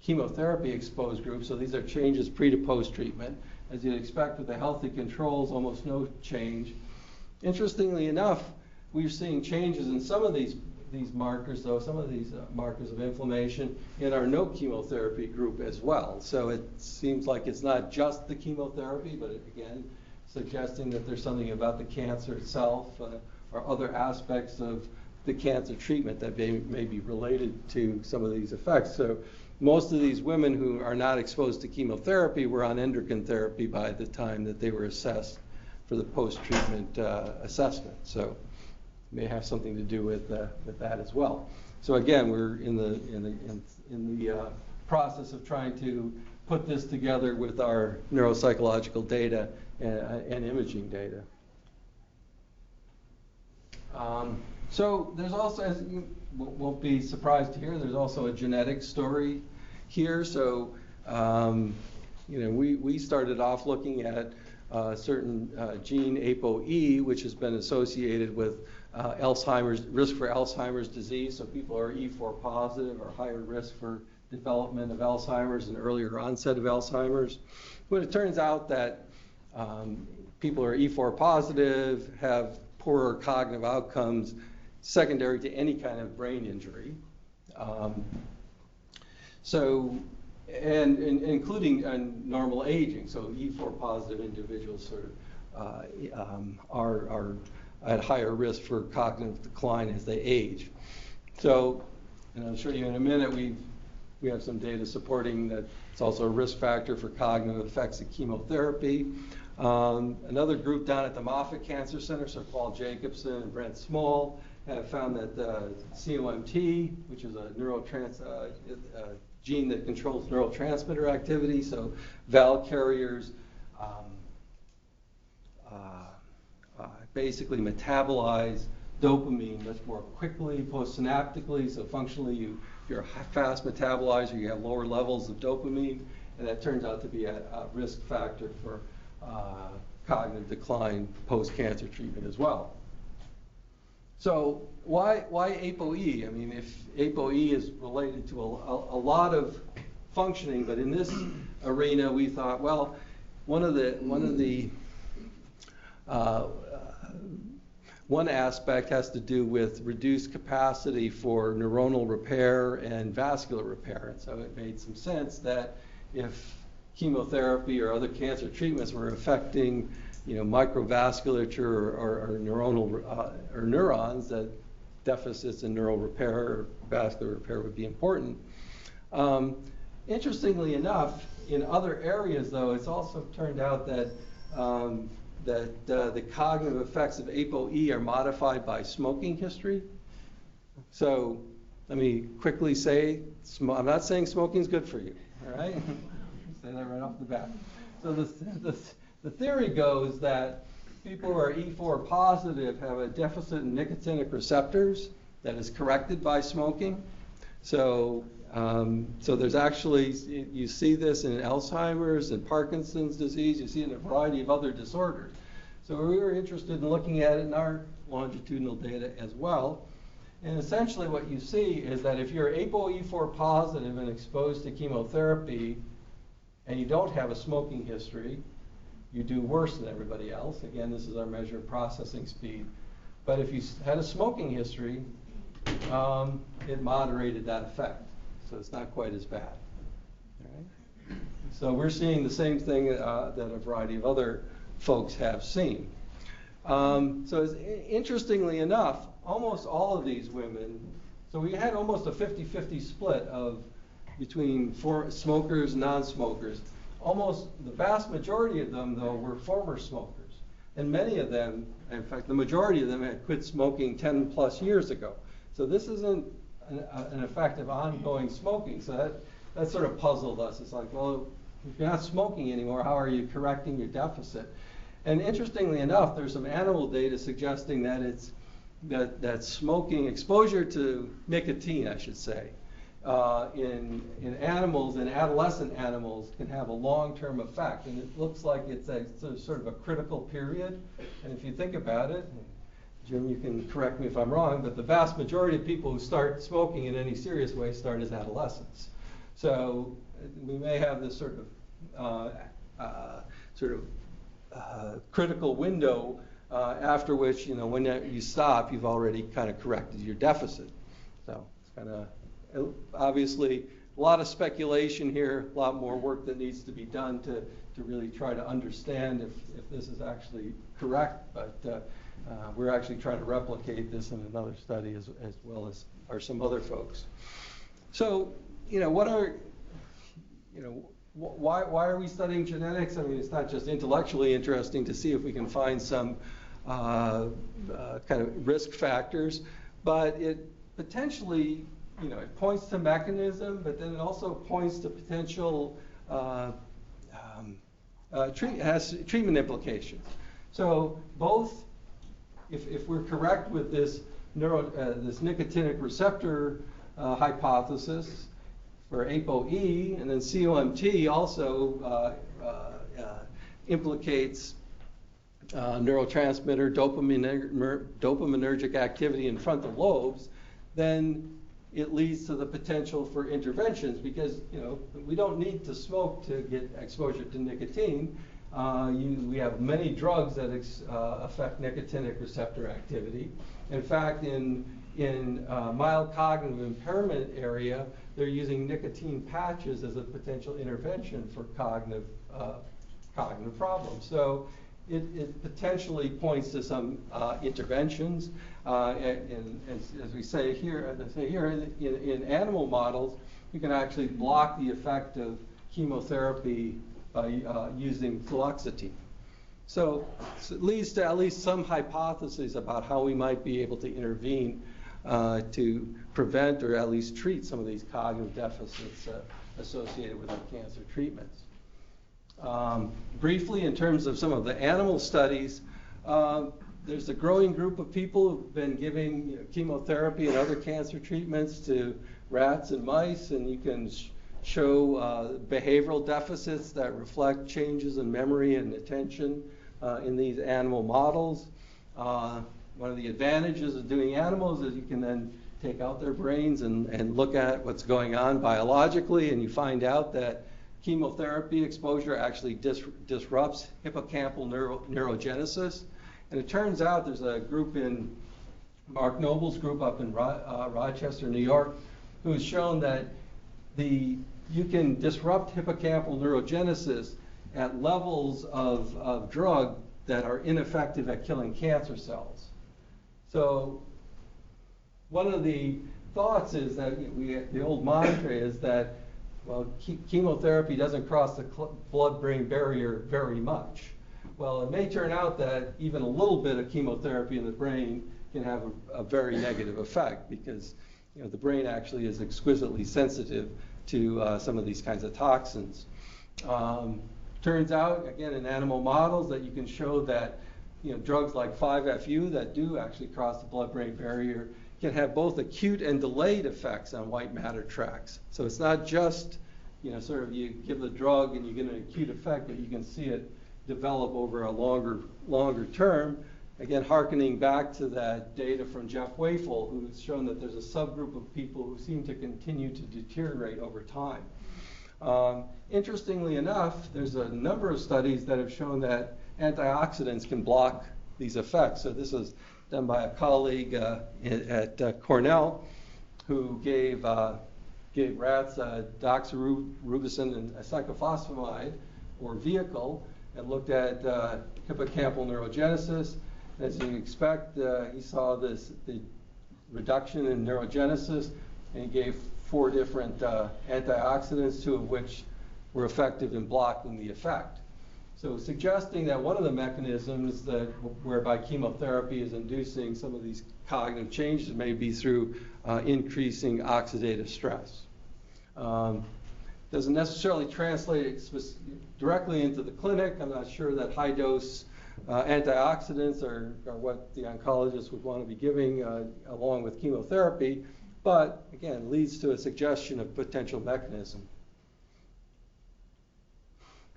chemotherapy exposed group. So these are changes pre to post treatment. As you'd expect with the healthy controls, almost no change. Interestingly enough, we're seeing changes in some of these these markers, though, some of these uh, markers of inflammation in our no chemotherapy group as well. So it seems like it's not just the chemotherapy, but it, again, suggesting that there's something about the cancer itself uh, or other aspects of the cancer treatment that may, may be related to some of these effects. So most of these women who are not exposed to chemotherapy were on endocrine therapy by the time that they were assessed for the post-treatment uh, assessment. So may have something to do with, uh, with that as well. So again, we're in the, in the, in, in the uh, process of trying to put this together with our neuropsychological data and, and imaging data. Um, so there's also, as you won't be surprised to hear, there's also a genetic story here. So, um, you know, we, we started off looking at uh, certain uh, gene ApoE, which has been associated with uh, Alzheimer's risk for Alzheimer's disease. So people are E4 positive or higher risk for development of Alzheimer's and earlier onset of Alzheimer's. But it turns out that um, people who are E4 positive have poorer cognitive outcomes secondary to any kind of brain injury. Um, so, and, and including uh, normal aging. So E4 positive individuals sort of uh, um, are, are at higher risk for cognitive decline as they age. So, and I'll show you in a minute, we we have some data supporting that it's also a risk factor for cognitive effects of chemotherapy. Um, another group down at the Moffitt Cancer Center, so Paul Jacobsen and Brent Small, have found that uh, COMT, which is a neurotrans, uh, uh, gene that controls neurotransmitter activity, so VAL carriers um, uh, uh, basically metabolize dopamine much more quickly postsynaptically, so functionally you, you're a fast metabolizer, you have lower levels of dopamine, and that turns out to be a, a risk factor for uh, cognitive decline post-cancer treatment as well. So why, why ApoE? I mean, if ApoE is related to a, a, a lot of functioning, but in this arena we thought, well, one of the, one of the uh, one aspect has to do with reduced capacity for neuronal repair and vascular repair. And so it made some sense that if chemotherapy or other cancer treatments were affecting you know, microvasculature or, or, or neuronal uh, or neurons, that deficits in neural repair or vascular repair would be important. Um, interestingly enough, in other areas, though, it's also turned out that um, that uh, the cognitive effects of ApoE are modified by smoking history. So let me quickly say, I'm not saying smoking is good for you, all right? say that right off the bat. So the, the, the theory goes that people who are E4 positive have a deficit in nicotinic receptors that is corrected by smoking. So, um, so there's actually, you see this in Alzheimer's and Parkinson's disease, you see it in a variety of other disorders. So we were interested in looking at it in our longitudinal data as well. And essentially what you see is that if you're ApoE4 positive and exposed to chemotherapy and you don't have a smoking history, you do worse than everybody else. Again, this is our measure of processing speed. But if you had a smoking history, um, it moderated that effect. So it's not quite as bad. So we're seeing the same thing uh, that a variety of other folks have seen. Um, so interestingly enough, almost all of these women, so we had almost a 50-50 split of between for, smokers and non-smokers. Almost the vast majority of them, though, were former smokers. And many of them, in fact, the majority of them had quit smoking 10 plus years ago. So this isn't an, an effect of ongoing smoking. So that, that sort of puzzled us. It's like, well, if you're not smoking anymore, how are you correcting your deficit? And interestingly enough, there's some animal data suggesting that it's that, that smoking exposure to nicotine, I should say, uh, in, in animals, in adolescent animals, can have a long-term effect. And it looks like it's a, sort of a critical period. And if you think about it, Jim, you can correct me if I'm wrong, but the vast majority of people who start smoking in any serious way start as adolescents. So we may have this sort of uh, uh, sort of uh, critical window uh, after which, you know, when you stop, you've already kind of corrected your deficit. So it's kind of obviously a lot of speculation here, a lot more work that needs to be done to, to really try to understand if, if this is actually correct. But uh, uh, we're actually trying to replicate this in another study as, as well as are some other folks. So, you know, what are, you know, wh- why, why are we studying genetics? I mean, it's not just intellectually interesting to see if we can find some uh, uh, kind of risk factors, but it potentially you know, it points to mechanism, but then it also points to potential, uh, um, uh, treat, has treatment implications. So both, if, if we're correct with this neuro, uh, this nicotinic receptor uh, hypothesis for ApoE, and then COMT also uh, uh, implicates neurotransmitter dopaminer, dopaminergic activity in frontal lobes, then it leads to the potential for interventions because you know we don't need to smoke to get exposure to nicotine. Uh, you, we have many drugs that ex, uh, affect nicotinic receptor activity. In fact, in in uh, mild cognitive impairment area, they're using nicotine patches as a potential intervention for cognitive uh, cognitive problems. So it, it potentially points to some uh, interventions. Uh, and, as, as, we say here, as I say here, in, in, animal models, you can actually block the effect of chemotherapy by uh, using fluoxetine. So, so, it leads to at least some hypotheses about how we might be able to intervene uh, to prevent or at least treat some of these cognitive deficits uh, associated with our cancer treatments. Um, briefly, in terms of some of the animal studies, uh, there's a growing group of people who've been giving you know, chemotherapy and other cancer treatments to rats and mice, and you can sh- show uh, behavioral deficits that reflect changes in memory and attention uh, in these animal models. Uh, one of the advantages of doing animals is you can then take out their brains and, and look at what's going on biologically, and you find out that chemotherapy exposure actually dis- disrupts hippocampal neuro- neurogenesis. And it turns out there's a group in Mark Noble's group up in Ro- uh, Rochester, New York, who's shown that the you can disrupt hippocampal neurogenesis at levels of, of drug that are ineffective at killing cancer cells. So one of the thoughts is that we, the old mantra is that well, chemotherapy doesn't cross the blood-brain barrier very much. Well, it may turn out that even a little bit of chemotherapy in the brain can have a, a very negative effect because you know, the brain actually is exquisitely sensitive to uh, some of these kinds of toxins. Um, turns out, again, in animal models, that you can show that you know, drugs like 5-FU that do actually cross the blood-brain barrier can have both acute and delayed effects on white matter tracts. So it's not just, you know, sort of you give the drug and you get an acute effect, but you can see it develop over a longer, longer term. Again, harkening back to that data from Jeff Wefel, who's shown that there's a subgroup of people who seem to continue to deteriorate over time. Um, interestingly enough, there's a number of studies that have shown that antioxidants can block these effects. So this is done by a colleague uh, at uh, Cornell who gave, uh, gave rats uh, doxorubicin and cyclophosphamide or vehicle and looked at hippocampal neurogenesis. As you expect, he saw this the reduction in neurogenesis and he gave four different antioxidants, two of which were effective in blocking the effect. So suggesting that one of the mechanisms that whereby chemotherapy is inducing some of these cognitive changes may be through uh, increasing oxidative stress. Um, doesn't necessarily translate directly into the clinic. I'm not sure that high dose uh, antioxidants are, are, what the oncologist would want to be giving uh, along with chemotherapy, but again, leads to a suggestion of potential mechanism.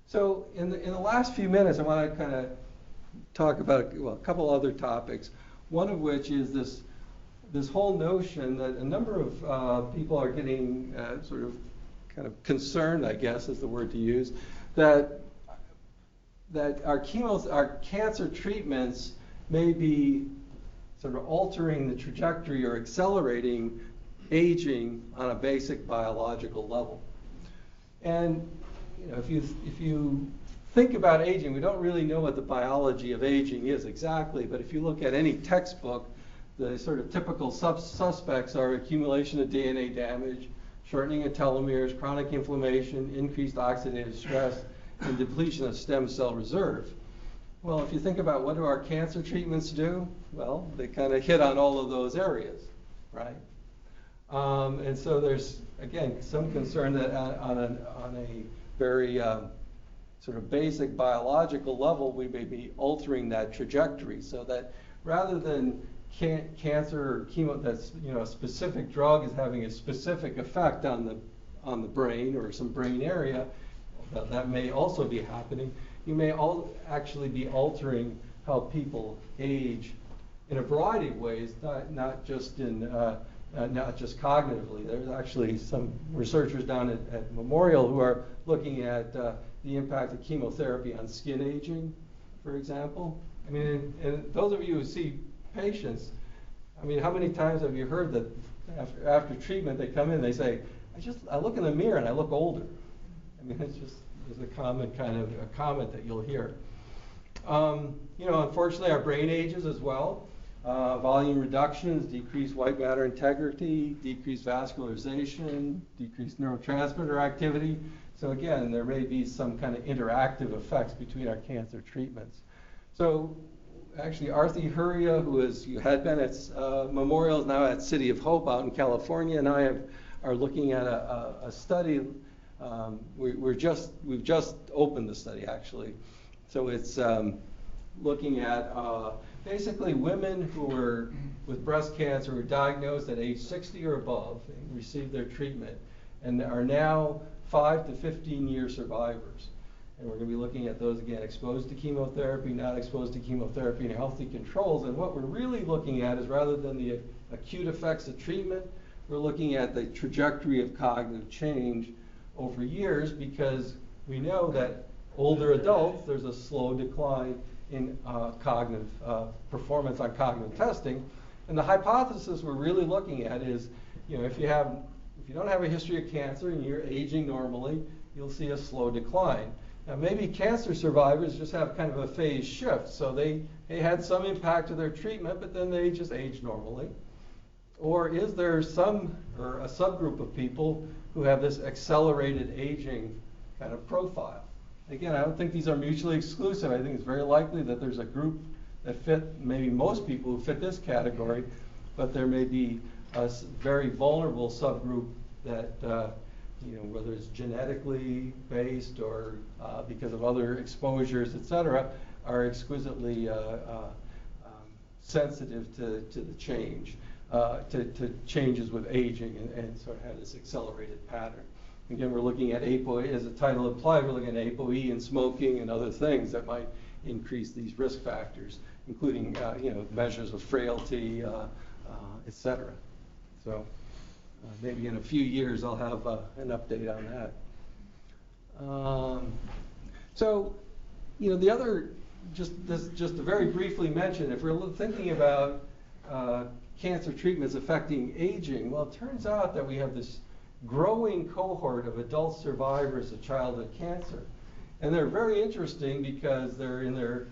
So in the, in the last few minutes, I want to kind of talk about well, a couple other topics. One of which is this this whole notion that a number of uh, people are getting uh, sort of kind of concerned, I guess is the word to use, that that our chemo, our cancer treatments may be sort of altering the trajectory or accelerating aging on a basic biological level. And you know, if you if you think about aging, we don't really know what the biology of aging is exactly, but if you look at any textbook, the sort of typical suspects are accumulation of DNA damage, shortening of telomeres, chronic inflammation, increased oxidative stress, and depletion of stem cell reserve. Well, if you think about what do our cancer treatments do, well, they kind of hit on all of those areas, right? Um, and so there's, again, some concern that on, on, a, on a very um, sort of basic biological level, we may be altering that trajectory so that rather than can, cancer or chemo, that's, you know, a specific drug is having a specific effect on the, on the brain or some brain area, that, that may also be happening. You may all actually be altering how people age in a variety of ways, not, not just in uh, uh, not just cognitively. There's actually some researchers down at, at Memorial who are looking at uh, the impact of chemotherapy on skin aging, for example. I mean, and, and those of you who see patients, I mean, how many times have you heard that after, after treatment they come in, they say, I just I look in the mirror and I look older. I mean, it's just it's a common kind of a comment that you'll hear. Um, you know, unfortunately, our brain ages as well. Uh, volume reductions, decreased white matter integrity, decreased vascularization, decreased neurotransmitter activity. So again, there may be some kind of interactive effects between our cancer treatments. So actually, Arti Hurria, who is, had been at uh, Memorial, is now at City of Hope out in California, and I have, are looking at a, a, a study. Um, we, are just, we've just opened the study actually. So it's um, looking at uh, basically women who were with breast cancer were diagnosed at age 60 or above and received their treatment and are now 5 to 15 year survivors. And we're going to be looking at those again, exposed to chemotherapy, not exposed to chemotherapy, and healthy controls. And what we're really looking at is rather than the acute effects of treatment, we're looking at the trajectory of cognitive change over years because we know that older adults, there's a slow decline in uh, cognitive uh, performance on cognitive testing. And the hypothesis we're really looking at is, you know, if you have, if you don't have a history of cancer and you're aging normally, you'll see a slow decline. Now, maybe cancer survivors just have kind of a phase shift, so they, they had some impact of their treatment, but then they just age normally. Or is there some, or a subgroup of people who have this accelerated aging kind of profile? Again, I don't think these are mutually exclusive. I think it's very likely that there's a group that fit, maybe most people who fit this category, but there may be a very vulnerable subgroup that, uh, you know, whether it's genetically based or uh, because of other exposures, et cetera, are exquisitely uh, uh um, sensitive to, to the change, uh, to, to, changes with aging and, and sort of have this accelerated pattern. Again, we're looking at ApoE, as the title implies, we're looking at ApoE and smoking and other things that might increase these risk factors, including uh, you know measures of frailty, uh, uh, et cetera. So uh, maybe in a few years I'll have uh, an update on that. Um, so, you know, the other, just this, just to very briefly mention, if we're thinking about uh, cancer treatments affecting aging, well, it turns out that we have this growing cohort of adult survivors of childhood cancer. And they're very interesting because they're in their,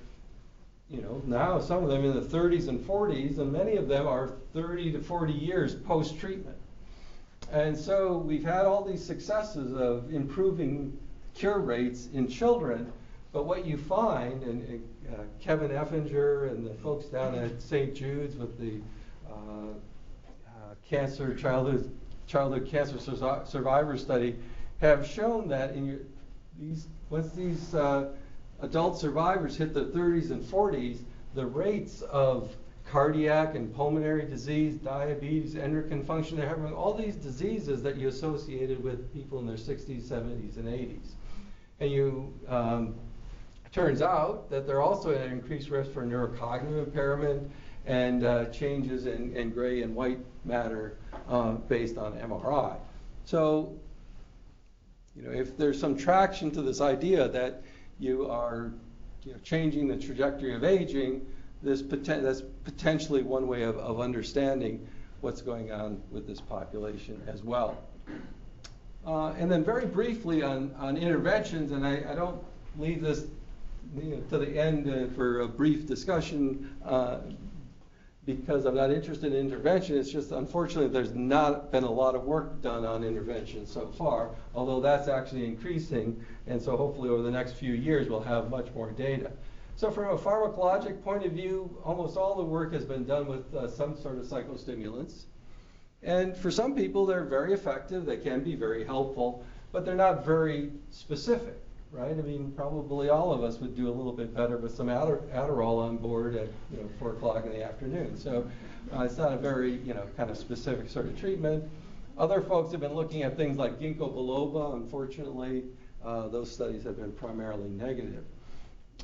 you know, now some of them in the 30s and 40s, and many of them are 30 to 40 years post treatment. And so we've had all these successes of improving cure rates in children, but what you find, and uh, Kevin Oeffinger and the folks down at St. Jude's with the uh, uh, cancer childhood childhood cancer survivor study have shown that your, these, once these uh, adult survivors hit their 30s and 40s, the rates of cardiac and pulmonary disease, diabetes, endocrine function, they're having all these diseases that you associated with people in their 60s, 70s, and 80s. And you, um, turns out that they're also at an increased risk for neurocognitive impairment and uh, changes in, in gray and white matter uh, based on MRI. So, you know, if there's some traction to this idea that you are you know, changing the trajectory of aging, this poten- that's potentially one way of, of understanding what's going on with this population as well. Uh, and then very briefly on, on interventions, and I, I don't leave this you know, to the end uh, for a brief discussion uh, because I'm not interested in intervention. It's just unfortunately there's not been a lot of work done on intervention so far, although that's actually increasing. And so hopefully over the next few years we'll have much more data. So from a pharmacologic point of view, almost all the work has been done with uh, some sort of psychostimulants. And for some people, they're very effective, they can be very helpful, but they're not very specific, right? I mean, probably all of us would do a little bit better with some Adder- Adderall on board at, you know, four o'clock in the afternoon. So uh, it's not a very, you know, kind of specific sort of treatment. Other folks have been looking at things like ginkgo biloba. Unfortunately, uh, those studies have been primarily negative.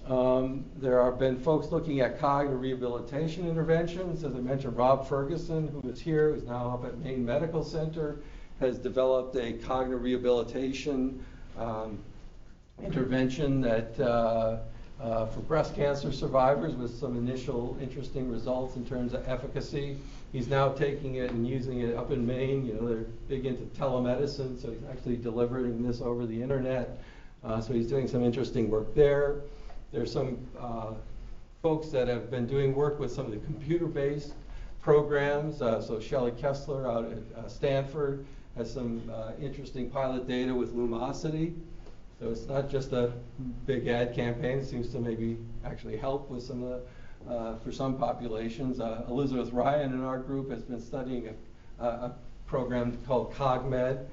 Um, there have been folks looking at cognitive rehabilitation interventions. As I mentioned, Rob Ferguson, who is here, who's now up at Maine Medical Center, has developed a cognitive rehabilitation um, intervention that uh, uh, for breast cancer survivors with some initial interesting results in terms of efficacy. He's now taking it and using it up in Maine. You know, they're big into telemedicine, so he's actually delivering this over the internet. Uh, so he's doing some interesting work there. There's some uh, folks that have been doing work with some of the computer-based programs. Uh, so Shelli Kesler out at uh, Stanford has some interesting pilot data with Lumosity. So it's not just a big ad campaign. It seems to maybe actually help with some of the, uh, for some populations. Uh, Elizabeth Ryan in our group has been studying a, a program called CogMed,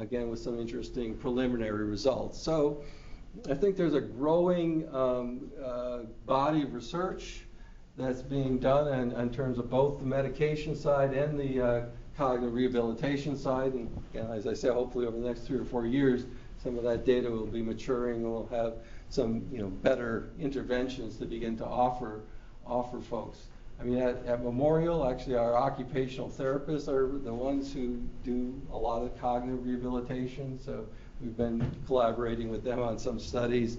again with some interesting preliminary results. So I think there's a growing um, uh, body of research that's being done in, in, terms of both the medication side and the uh, cognitive rehabilitation side. And again, as I said, hopefully over the next three or four years, some of that data will be maturing and we'll have some you know better interventions to begin to offer offer folks. I mean, at, at, Memorial, actually, our occupational therapists are the ones who do a lot of cognitive rehabilitation. So we've been collaborating with them on some studies.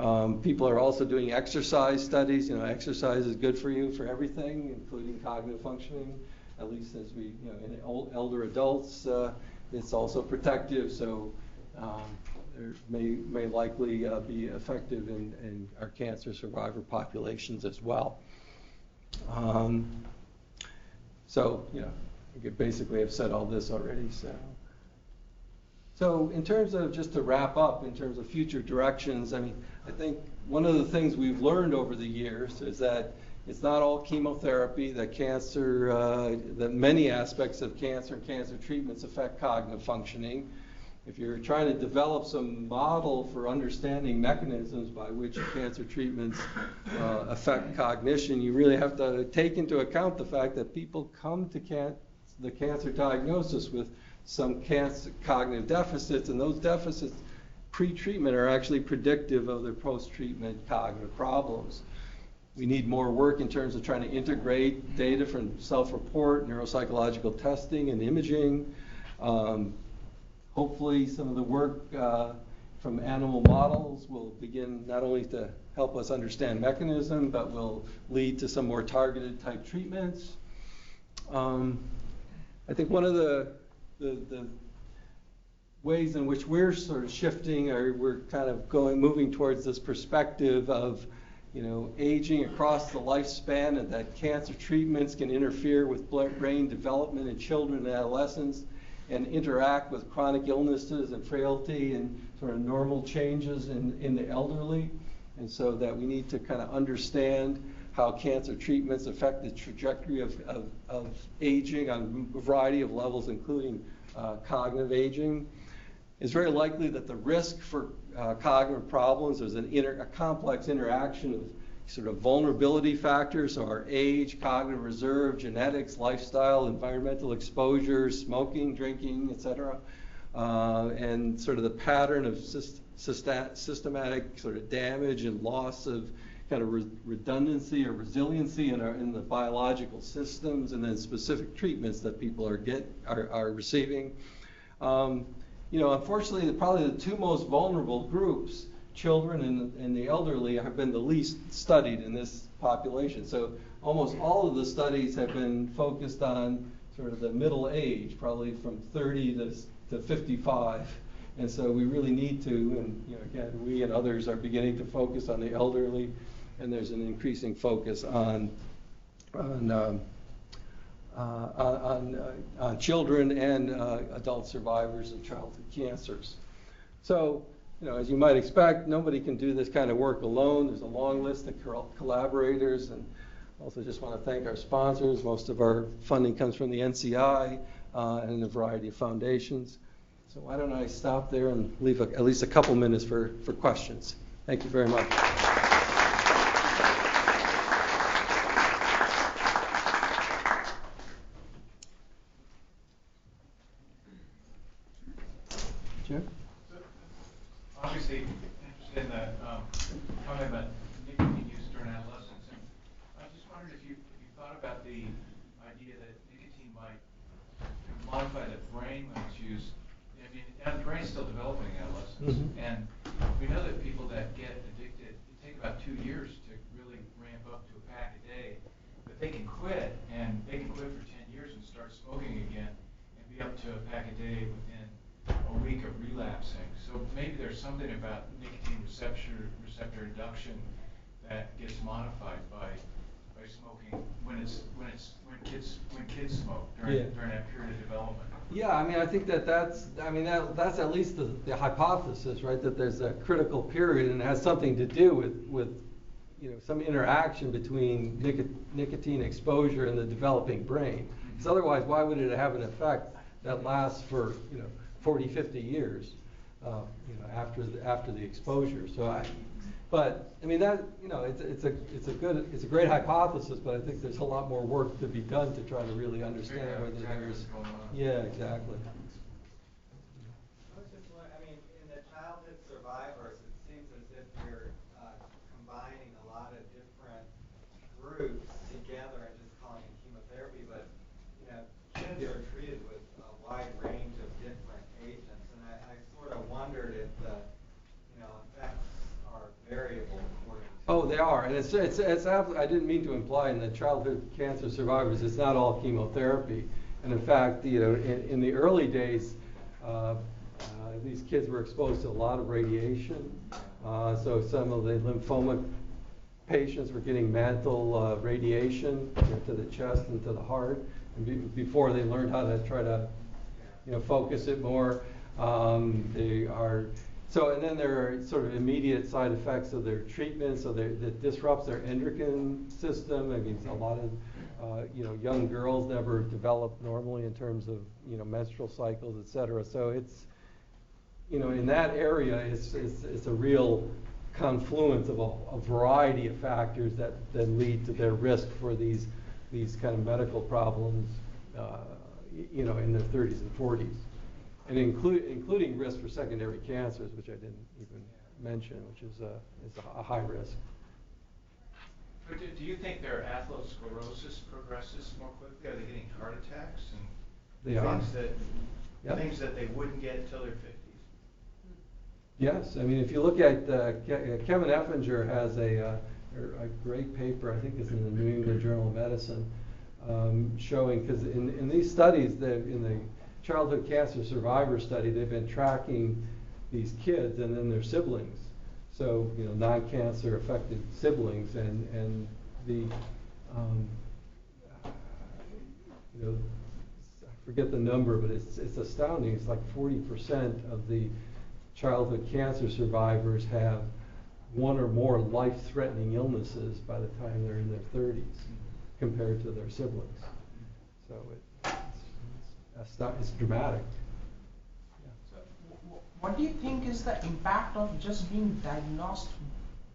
Um, people are also doing exercise studies. You know, exercise is good for you for everything, including cognitive functioning. At least as we, you know, in elder adults, uh, it's also protective. So um, may, may likely uh, be effective in, in, our cancer survivor populations as well. Um, so, you know, I could basically have said all this already. So, so in terms of just to wrap up, in terms of future directions, I mean, I think one of the things we've learned over the years is that it's not all chemotherapy, that cancer, uh, that many aspects of cancer and cancer treatments affect cognitive functioning if you're trying to develop some model for understanding mechanisms by which cancer treatments uh, affect cognition, you really have to take into account the fact that people come to can- the cancer diagnosis with some cancer cognitive deficits, and those deficits pre-treatment are actually predictive of their post-treatment cognitive problems. We need more work in terms of trying to integrate data from self-report, neuropsychological testing, and imaging. Um, hopefully some of the work uh, from animal models will begin not only to help us understand mechanism, but will lead to some more targeted type treatments. Um, I think one of the, the, the, ways in which we're sort of shifting, or we're kind of going, moving towards this perspective of, you know, aging across the lifespan, and that cancer treatments can interfere with brain development in children and adolescents and interact with chronic illnesses and frailty and sort of normal changes in, in the elderly. And so that we need to kind of understand how cancer treatments affect the trajectory of, of, of aging on a variety of levels, including uh, cognitive aging. It's very likely that the risk for uh, cognitive problems is an inter- a complex interaction of sort of vulnerability factors, are age, cognitive reserve, genetics, lifestyle, environmental exposure, smoking, drinking, etc., uh, and sort of the pattern of systematic sort of damage and loss of kind of re- redundancy or resiliency in, our, in the biological systems, and then specific treatments that people are get are, are receiving. Um, you know, unfortunately, probably the two most vulnerable groups children and, and the elderly have been the least studied in this population. So almost all of the studies have been focused on sort of the middle age, probably from 30 to, to 55. And so we really need to, and you know, again, we and others are beginning to focus on the elderly, and there's an increasing focus on on um, uh, on, uh, on, children and uh, adult survivors of childhood cancers. So you know, as you might expect, nobody can do this kind of work alone. There's a long list of collaborators, and also just want to thank our sponsors. Most of our funding comes from the NCI, uh, and a variety of foundations. So why don't I stop there and leave a, at least a couple minutes for, for questions. Thank you very much. Jim? Obviously, interested in the, um, talking about nicotine use during adolescence, and I just wondered if you, if you thought about the idea that nicotine might modify the brain when it's used. I mean, and the brain's still developing in adolescence, Mhm. and we know that people that get addicted, it take about two years to really ramp up to a pack a day, but they can quit, and they can quit for ten years and start smoking again, and be up to a pack a day within a week of relapsing. So maybe there's something about nicotine receptor receptor induction that gets modified by by smoking when it's when it's when kids when kids smoke during Yeah. during that period of development. Yeah, I mean, I think that that's, I mean, that, that's at least the, the hypothesis, right? That there's a critical period and it has something to do with, with, you know, some interaction between nico- nicotine exposure and the developing brain. Mm-hmm. Because otherwise, why would it have an effect that lasts for, you know, 40, 50 years, uh, you know, after the, after the exposure? So I, but, I mean, that, you know, it's, it's a, it's a good, it's a great hypothesis, but I think there's a lot more work to be done to try to really understand out whether there's. Yeah, exactly. I was just wondering, I mean, in the childhood survivors, it seems as if you're uh, combining a lot of different groups together and just calling it chemotherapy, but, you know, kids are treated with a wide range of different agents, and I, I sort of wondered if the, you know, effects are variable. Oh, they are, and it's, it's, it's, I didn't mean to imply in the childhood cancer survivors, it's not all chemotherapy. And in fact, you know, in, in the early days, uh, uh, these kids were exposed to a lot of radiation. Uh, so some of the lymphoma patients were getting mantle uh, radiation you know, to the chest and to the heart, and be, before they learned how to try to you know, focus it more. Um, they are so, and then there are sort of immediate side effects of their treatment. So that disrupts their endocrine system. I mean, a lot of uh, you know young girls never develop normally in terms of you know menstrual cycles, et cetera. So it's you know in that area, it's it's, it's a real confluence of a, a variety of factors that then lead to their risk for these these kind of medical problems, uh, you know, in their 30s and 40s, and include, including risk for secondary cancers, which I didn't even mention, which is a, is a high risk. But do, do you think their atherosclerosis progresses more quickly? Are they getting heart attacks and They are. things that Yep. things that they wouldn't get until their fifties? Yes, I mean, if you look at, uh, Ke- uh, Kevin Oeffinger has a, uh, a great paper, I think it's in the New England Journal of Medicine, um, showing, because in, in these studies, the, in the childhood cancer survivor study, they've been tracking these kids and then their siblings. So, you know, non-cancer affected siblings and, and the, um, you know, I forget the number, but it's, it's astounding. It's like forty percent of the childhood cancer survivors have one or more life-threatening illnesses by the time they're in their thirties compared to their siblings. So it, it's, it's, asti- it's dramatic. So, wh- wh- what do you think is the impact of just being diagnosed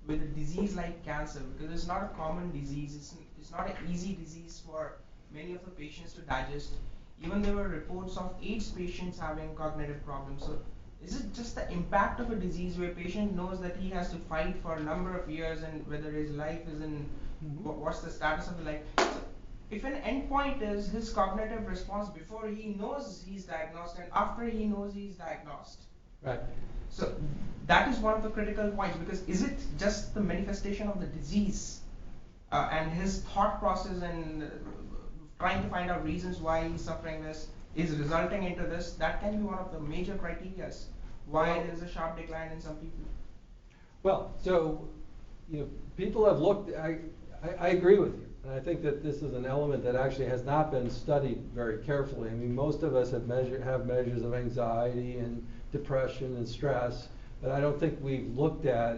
with a disease like cancer? Because it's not a common disease, it's, n- it's not an easy disease for many of the patients to digest. Even there were reports of AIDS patients having cognitive problems. So, is it just the impact of a disease where a patient knows that he has to fight for a number of years and whether his life is in, Mhm. wha- what's the status of the life? So, if an endpoint is his cognitive response before he knows he's diagnosed and after he knows he's diagnosed. Right. So that is one of the critical points because is it just the manifestation of the disease uh, and his thought process and uh, trying to find out reasons why he's suffering this is resulting into this? That can be one of the major criteria why Well- there is a sharp decline in some people. Well, so, you know, people have looked, I, I, I agree with you. And I think that this is an element that actually has not been studied very carefully. I mean, most of us have measure, have measures of anxiety and depression and stress, but I don't think we've looked at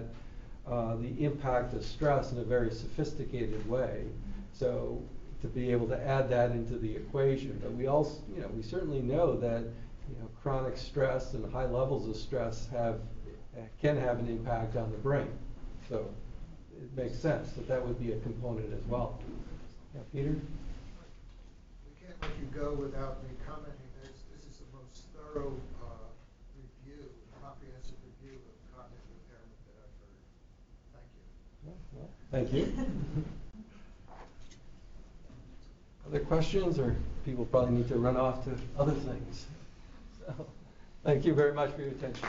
uh, the impact of stress in a very sophisticated way. So to be able to add that into the equation. But we also, you know, we certainly know that, you know, chronic stress and high levels of stress have, can have an impact on the brain. So makes sense that that would be a component as well. Yeah, Peter? We can't let you go without me commenting, this, this is the most thorough, uh, review, comprehensive review of cognitive impairment that I've heard. Thank you. Well, Thank you. Other questions, or people probably need to run off to other things? So, Thank you very much for your attention.